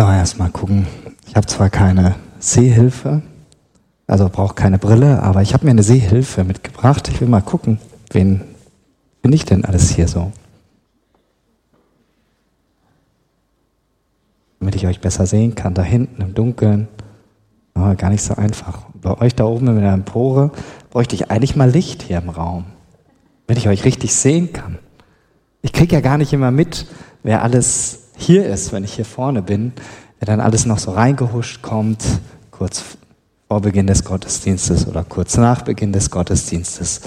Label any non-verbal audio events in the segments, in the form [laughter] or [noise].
So, erstmal gucken. Ich habe zwar keine Sehhilfe, also brauche keine Brille, aber ich habe mir eine Sehhilfe mitgebracht. Ich will mal gucken, wen bin ich denn alles hier so? Damit ich euch besser sehen kann, da hinten im Dunkeln. Oh, gar nicht so einfach. Bei euch da oben in der Empore bräuchte ich eigentlich mal Licht hier im Raum, damit ich euch richtig sehen kann. Ich kriege ja gar nicht immer mit, wer alles hier ist, wenn ich hier vorne bin, wer dann alles noch so reingehuscht kommt, kurz vor Beginn des Gottesdienstes oder kurz nach Beginn des Gottesdienstes.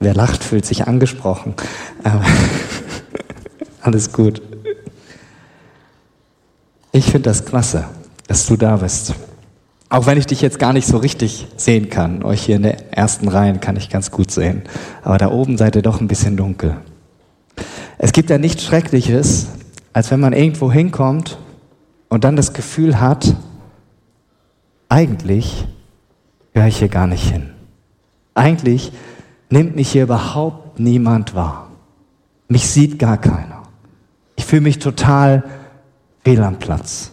Wer lacht, fühlt sich angesprochen. [laughs] alles gut. Ich finde das klasse, dass du da bist. Auch wenn ich dich jetzt gar nicht so richtig sehen kann. Euch hier in der ersten Reihe kann ich ganz gut sehen. Aber da oben seid ihr doch ein bisschen dunkel. Es gibt ja nichts Schreckliches, als wenn man irgendwo hinkommt und dann das Gefühl hat, eigentlich gehöre ich hier gar nicht hin. Eigentlich nimmt mich hier überhaupt niemand wahr. Mich sieht gar keiner. Ich fühle mich total fehl am Platz.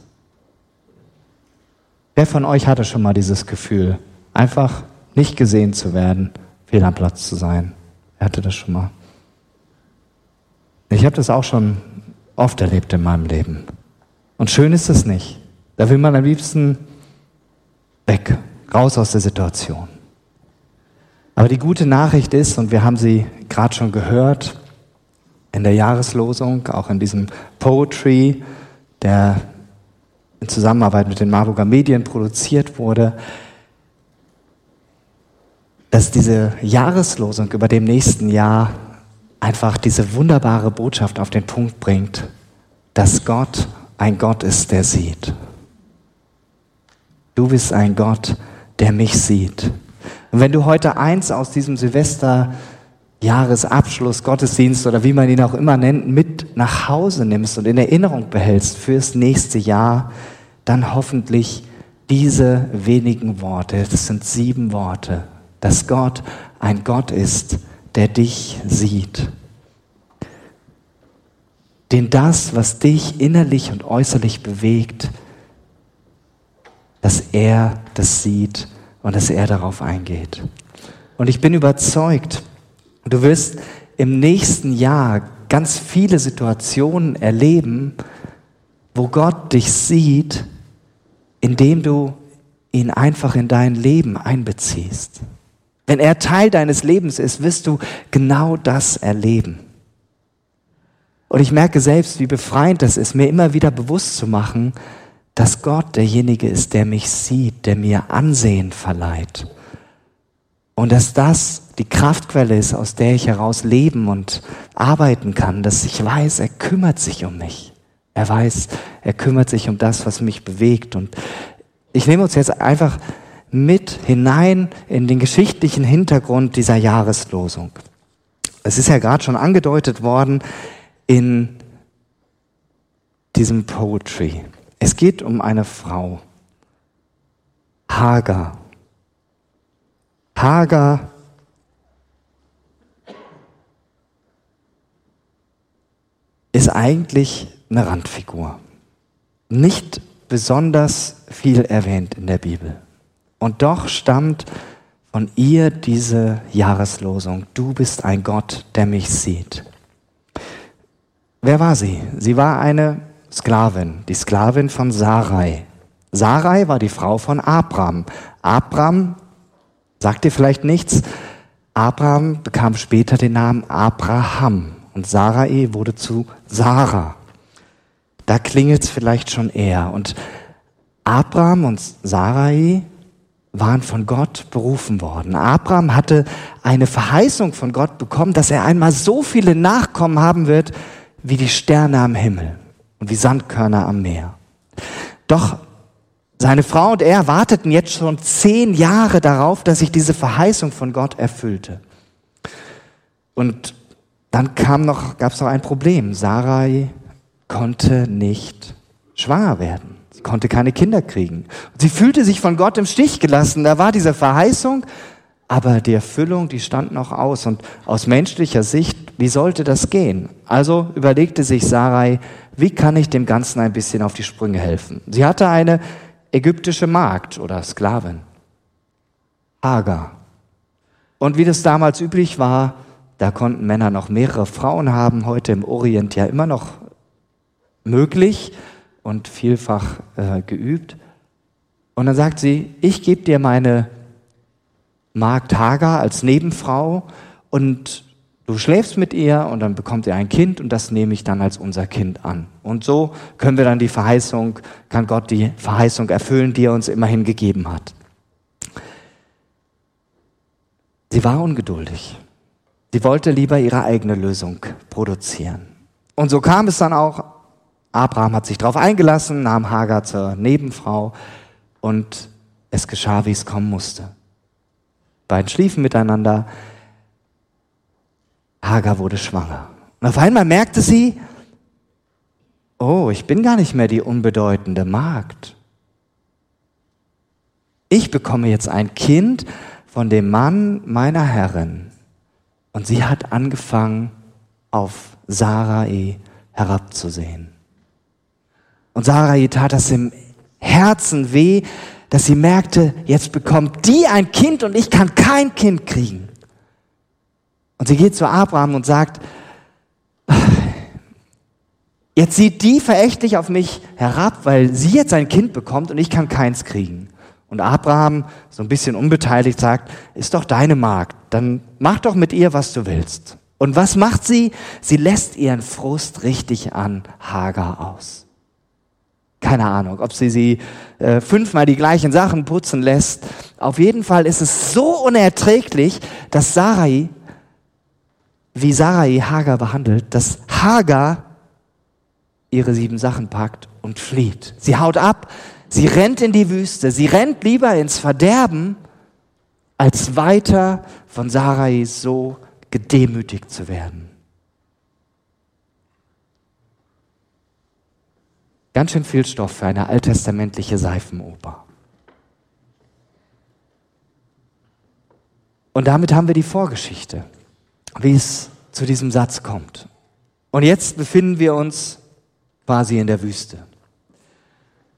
Wer von euch hatte schon mal dieses Gefühl, einfach nicht gesehen zu werden, fehl am Platz zu sein? Wer hatte das schon mal? Ich habe das auch schon oft erlebt in meinem Leben. Und schön ist es nicht. Da will man am liebsten weg, raus aus der Situation. Aber die gute Nachricht ist, und wir haben sie gerade schon gehört, in der Jahreslosung, auch in diesem Poetry, der in Zusammenarbeit mit den Marburger Medien produziert wurde, dass diese Jahreslosung über dem nächsten Jahr einfach diese wunderbare Botschaft auf den Punkt bringt, dass Gott ein Gott ist, der sieht. Du bist ein Gott, der mich sieht. Und wenn du heute eins aus diesem Silvester Jahresabschluss, Gottesdienst oder wie man ihn auch immer nennt, mit nach Hause nimmst und in Erinnerung behältst fürs nächste Jahr, dann hoffentlich diese wenigen Worte, das sind sieben Worte, dass Gott ein Gott ist, der dich sieht. Den das, was dich innerlich und äußerlich bewegt, dass er das sieht und dass er darauf eingeht. Und ich bin überzeugt, du wirst im nächsten Jahr ganz viele Situationen erleben, wo Gott dich sieht, indem du ihn einfach in dein Leben einbeziehst. Wenn er Teil deines Lebens ist, wirst du genau das erleben. Und ich merke selbst, wie befreiend das ist, mir immer wieder bewusst zu machen, dass Gott derjenige ist, der mich sieht, der mir Ansehen verleiht. Und dass das die Kraftquelle ist, aus der ich heraus leben und arbeiten kann, dass ich weiß, er kümmert sich um mich. Er weiß, er kümmert sich um das, was mich bewegt. Und ich nehme uns jetzt einfach mit hinein in den geschichtlichen Hintergrund dieser Jahreslosung. Es ist ja gerade schon angedeutet worden in diesem Poetry. Es geht um eine Frau, Hagar. Hagar ist eigentlich eine Randfigur. Nicht besonders viel erwähnt in der Bibel. Und doch stammt von ihr diese Jahreslosung, du bist ein Gott, der mich sieht. Wer war sie? Sie war eine Sklavin, die Sklavin von Sarai. Sarai war die Frau von Abram. Abram, sagt dir vielleicht nichts, Abram bekam später den Namen Abraham und Sarai wurde zu Sarah. Da klingelt es vielleicht schon eher. Und Abraham und Sarai waren von Gott berufen worden. Abraham hatte eine Verheißung von Gott bekommen, dass er einmal so viele Nachkommen haben wird wie die Sterne am Himmel und wie Sandkörner am Meer. Doch seine Frau und er warteten jetzt schon zehn Jahre darauf, dass sich diese Verheißung von Gott erfüllte. Und dann kam noch, gab es noch ein Problem. Sarai konnte nicht schwanger werden konnte keine Kinder kriegen. sie fühlte sich von Gott im Stich gelassen. Da war diese Verheißung, aber die Erfüllung, die stand noch aus. Und aus menschlicher Sicht Wie sollte das gehen? Also überlegte sich Sarai, wie kann ich dem Ganzen ein bisschen auf die Sprünge helfen? Sie hatte eine ägyptische Magd oder Sklavin, Hagar. Und wie das damals üblich war, da konnten Männer noch mehrere Frauen haben, heute im Orient ja immer noch möglich und vielfach äh, geübt. Und dann sagt sie, ich gebe dir meine Magd Hagar als Nebenfrau und du schläfst mit ihr und dann bekommt ihr ein Kind und das nehme ich dann als unser Kind an. Und so können wir dann die Verheißung, kann Gott die Verheißung erfüllen, die er uns immerhin gegeben hat. Sie war ungeduldig. Sie wollte lieber ihre eigene Lösung produzieren. Und so kam es dann auch. Abraham hat sich darauf eingelassen, nahm Hagar zur Nebenfrau und es geschah, wie es kommen musste. Beiden schliefen miteinander. Hagar wurde schwanger. Und auf einmal merkte sie, oh, ich bin gar nicht mehr die unbedeutende Magd. Ich bekomme jetzt ein Kind von dem Mann meiner Herrin. Und sie hat angefangen, auf Sarai herabzusehen. Und Sarai tat das im Herzen weh, dass sie merkte, jetzt bekommt die ein Kind und ich kann kein Kind kriegen. Und sie geht zu Abraham und sagt, jetzt sieht die verächtlich auf mich herab, weil sie jetzt ein Kind bekommt und ich kann keins kriegen. Und Abraham, so ein bisschen unbeteiligt, sagt, ist doch deine Magd, dann mach doch mit ihr, was du willst. Und was macht sie? Sie lässt ihren Frust richtig an Hagar aus. Keine Ahnung, ob sie sie äh, fünfmal die gleichen Sachen putzen lässt. Auf jeden Fall ist es so unerträglich, dass Sarai, wie Sarai Hagar behandelt, dass Hagar ihre sieben Sachen packt und flieht. Sie haut ab, sie rennt in die Wüste, sie rennt lieber ins Verderben, als weiter von Sarai so gedemütigt zu werden. Ganz schön viel Stoff für eine alttestamentliche Seifenoper. Und damit haben wir die Vorgeschichte, wie es zu diesem Satz kommt. Und jetzt befinden wir uns quasi in der Wüste.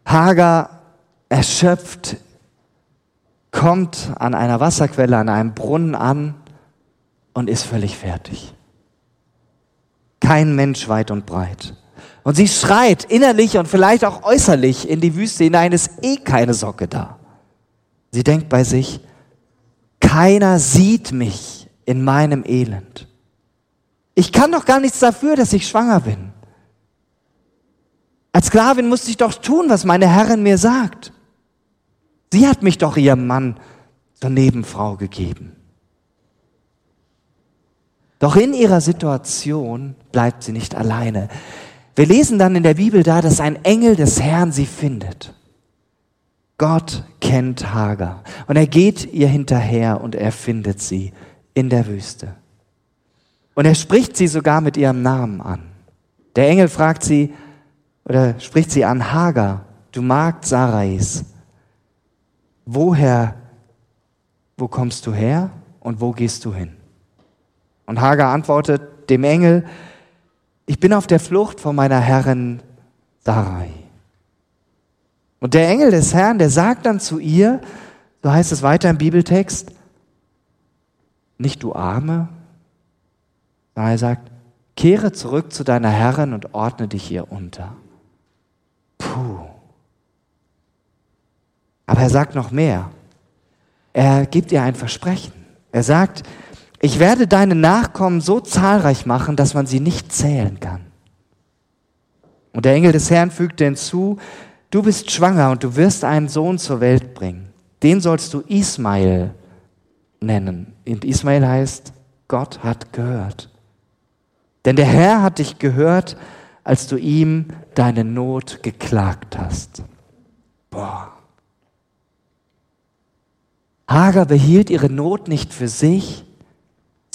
Hagar erschöpft kommt an einer Wasserquelle, an einem Brunnen an und ist völlig fertig. Kein Mensch weit und breit. Und sie schreit innerlich und vielleicht auch äußerlich in die Wüste hinein, ist eh keine Socke da. Sie denkt bei sich, keiner sieht mich in meinem Elend. Ich kann doch gar nichts dafür, dass ich schwanger bin. Als Sklavin musste ich doch tun, was meine Herrin mir sagt. Sie hat mich doch ihrem Mann zur Nebenfrau gegeben. Doch in ihrer Situation bleibt sie nicht alleine. Wir lesen dann in der Bibel da, dass ein Engel des Herrn sie findet. Gott kennt Hagar und er geht ihr hinterher und er findet sie in der Wüste. Und er spricht sie sogar mit ihrem Namen an. Der Engel fragt sie oder spricht sie an, Hagar, du Magd Sarais, woher, wo kommst du her und wo gehst du hin? Und Hagar antwortet dem Engel, ich bin auf der Flucht von meiner Herrin Sarai. Und der Engel des Herrn, der sagt dann zu ihr, so heißt es weiter im Bibeltext, nicht du Arme, sondern er sagt, kehre zurück zu deiner Herrin und ordne dich ihr unter. Puh. Aber er sagt noch mehr. Er gibt ihr ein Versprechen. Er sagt, ich werde deine Nachkommen so zahlreich machen, dass man sie nicht zählen kann. Und der Engel des Herrn fügte hinzu, du bist schwanger und du wirst einen Sohn zur Welt bringen. Den sollst du Ismael nennen. Und Ismael heißt, Gott hat gehört. Denn der Herr hat dich gehört, als du ihm deine Not geklagt hast. Boah. Hagar behielt ihre Not nicht für sich,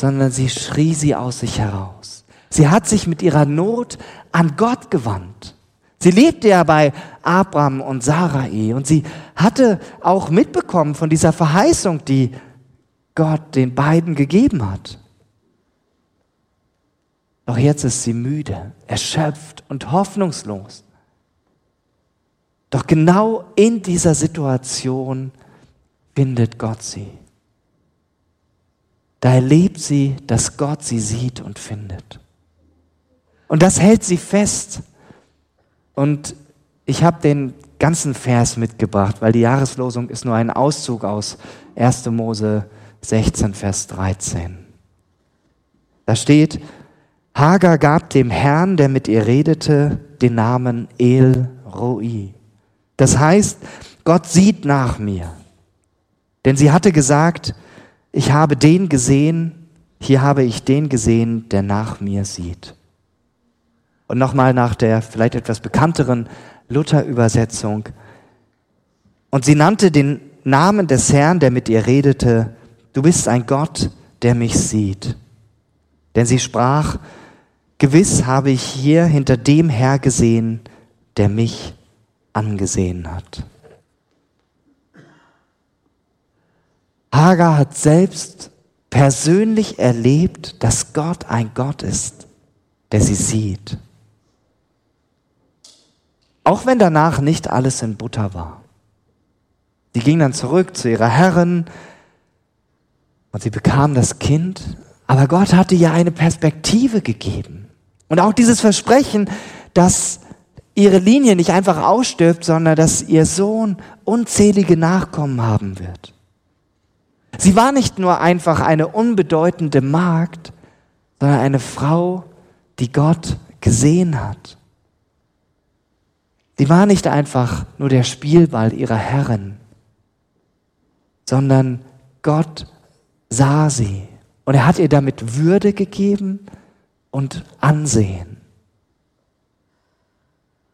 sondern sie schrie sie aus sich heraus. Sie hat sich mit ihrer Not an Gott gewandt. Sie lebte ja bei Abraham und Sarai und sie hatte auch mitbekommen von dieser Verheißung, die Gott den beiden gegeben hat. Doch jetzt ist sie müde, erschöpft und hoffnungslos. Doch genau in dieser Situation findet Gott sie. Da erlebt sie, dass Gott sie sieht und findet. Und das hält sie fest. Und ich habe den ganzen Vers mitgebracht, weil die Jahreslosung ist nur ein Auszug aus 1. Mose 16, Vers 13. Da steht, Hagar gab dem Herrn, der mit ihr redete, den Namen El Roi. Das heißt, Gott sieht nach mir. Denn sie hatte gesagt, ich habe den gesehen, hier habe ich den gesehen, der nach mir sieht. Und nochmal nach der vielleicht etwas bekannteren Luther-Übersetzung. Und sie nannte den Namen des Herrn, der mit ihr redete, du bist ein Gott, der mich sieht. Denn sie sprach, gewiss habe ich hier hinter dem Herr gesehen, der mich angesehen hat. Hagar hat selbst persönlich erlebt, dass Gott ein Gott ist, der sie sieht. Auch wenn danach nicht alles in Butter war. Sie ging dann zurück zu ihrer Herrin und sie bekam das Kind, aber Gott hatte ihr eine Perspektive gegeben. Und auch dieses Versprechen, dass ihre Linie nicht einfach ausstirbt, sondern dass ihr Sohn unzählige Nachkommen haben wird. Sie war nicht nur einfach eine unbedeutende Magd, sondern eine Frau, die Gott gesehen hat. Sie war nicht einfach nur der Spielball ihrer Herrin, sondern Gott sah sie und er hat ihr damit Würde gegeben und Ansehen.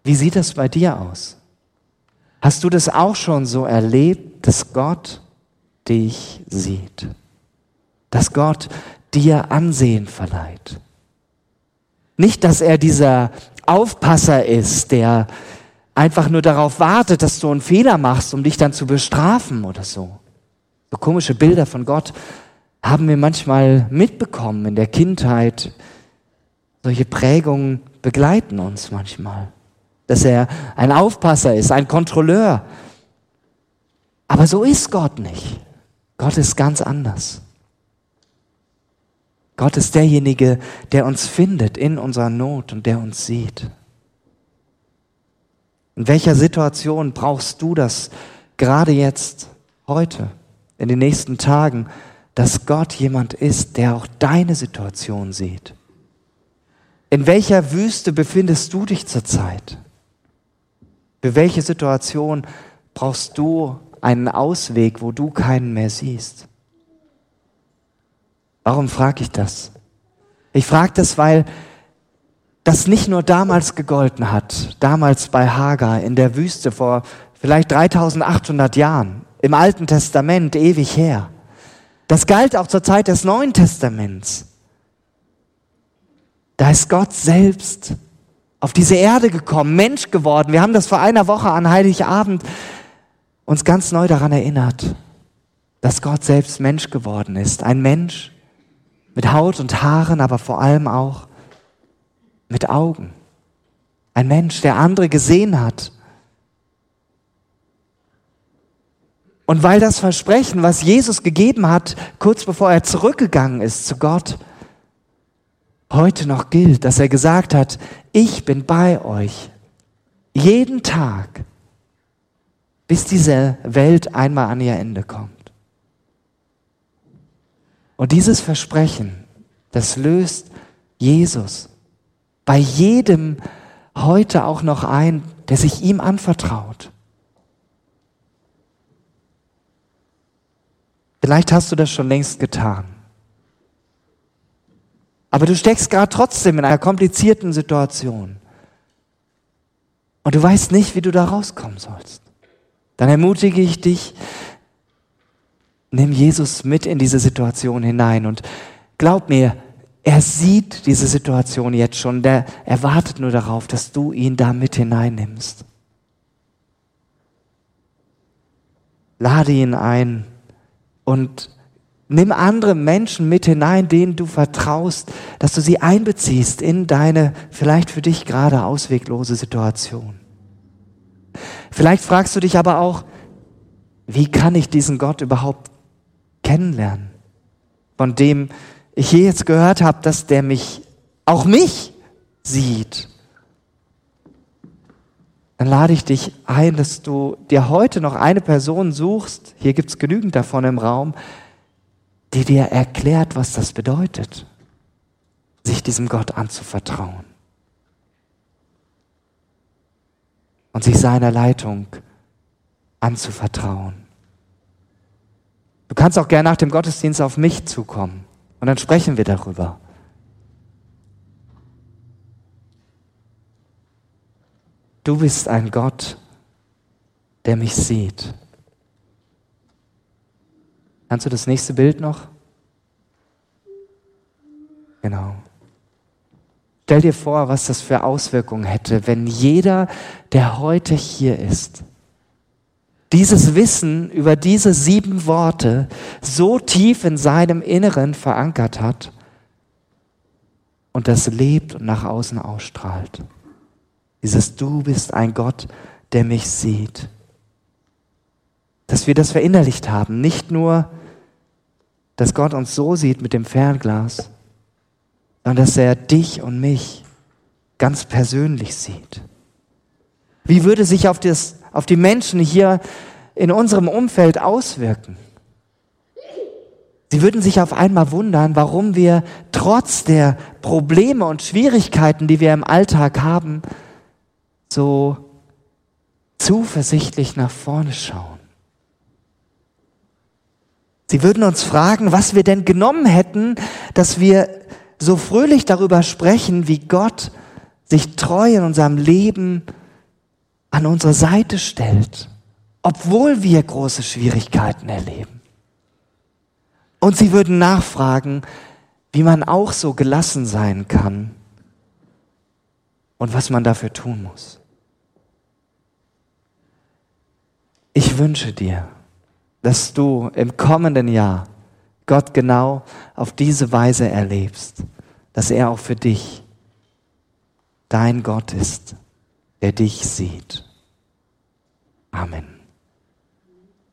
Wie sieht das bei dir aus? Hast du das auch schon so erlebt, dass Gott dich sieht. Dass Gott dir Ansehen verleiht. Nicht, dass er dieser Aufpasser ist, der einfach nur darauf wartet, dass du einen Fehler machst, um dich dann zu bestrafen oder so. So komische Bilder von Gott haben wir manchmal mitbekommen in der Kindheit. Solche Prägungen begleiten uns manchmal. Dass er ein Aufpasser ist, ein Kontrolleur. Aber so ist Gott nicht. Gott ist ganz anders. Gott ist derjenige, der uns findet in unserer Not und der uns sieht. In welcher Situation brauchst du das gerade jetzt, heute, in den nächsten Tagen, dass Gott jemand ist, der auch deine Situation sieht? In welcher Wüste befindest du dich zurzeit? Für welche Situation brauchst du einen Ausweg, wo du keinen mehr siehst. Warum frage ich das? Ich frage das, weil das nicht nur damals gegolten hat, damals bei Hagar in der Wüste vor vielleicht 3800 Jahren, im Alten Testament, ewig her. Das galt auch zur Zeit des Neuen Testaments. Da ist Gott selbst auf diese Erde gekommen, Mensch geworden. Wir haben das vor einer Woche an Heiligabend uns ganz neu daran erinnert, dass Gott selbst Mensch geworden ist. Ein Mensch mit Haut und Haaren, aber vor allem auch mit Augen. Ein Mensch, der andere gesehen hat. Und weil das Versprechen, was Jesus gegeben hat, kurz bevor er zurückgegangen ist zu Gott, heute noch gilt, dass er gesagt hat, ich bin bei euch jeden Tag bis diese Welt einmal an ihr Ende kommt. Und dieses Versprechen, das löst Jesus bei jedem heute auch noch ein, der sich ihm anvertraut. Vielleicht hast du das schon längst getan. Aber du steckst gerade trotzdem in einer komplizierten Situation. Und du weißt nicht, wie du da rauskommen sollst dann ermutige ich dich, nimm Jesus mit in diese Situation hinein und glaub mir, er sieht diese Situation jetzt schon, der, er wartet nur darauf, dass du ihn da mit hineinnimmst. Lade ihn ein und Nimm andere Menschen mit hinein, denen du vertraust, dass du sie einbeziehst in deine vielleicht für dich gerade ausweglose Situation. Vielleicht fragst du dich aber auch, wie kann ich diesen Gott überhaupt kennenlernen, von dem ich hier jetzt gehört habe, dass der mich, auch mich sieht. Dann lade ich dich ein, dass du dir heute noch eine Person suchst, hier gibt es genügend davon im Raum, die dir erklärt, was das bedeutet, sich diesem Gott anzuvertrauen und sich seiner Leitung anzuvertrauen. Du kannst auch gerne nach dem Gottesdienst auf mich zukommen und dann sprechen wir darüber. Du bist ein Gott, der mich sieht. Kannst du das nächste Bild noch? Genau. Stell dir vor, was das für Auswirkungen hätte, wenn jeder, der heute hier ist, dieses Wissen über diese sieben Worte so tief in seinem Inneren verankert hat und das lebt und nach außen ausstrahlt. Dieses Du bist ein Gott, der mich sieht dass wir das verinnerlicht haben. Nicht nur, dass Gott uns so sieht mit dem Fernglas, sondern dass er dich und mich ganz persönlich sieht. Wie würde sich auf, das, auf die Menschen hier in unserem Umfeld auswirken? Sie würden sich auf einmal wundern, warum wir trotz der Probleme und Schwierigkeiten, die wir im Alltag haben, so zuversichtlich nach vorne schauen. Sie würden uns fragen, was wir denn genommen hätten, dass wir so fröhlich darüber sprechen, wie Gott sich treu in unserem Leben an unsere Seite stellt, obwohl wir große Schwierigkeiten erleben. Und sie würden nachfragen, wie man auch so gelassen sein kann und was man dafür tun muss. Ich wünsche dir, dass du im kommenden Jahr Gott genau auf diese Weise erlebst, dass er auch für dich dein Gott ist, der dich sieht. Amen.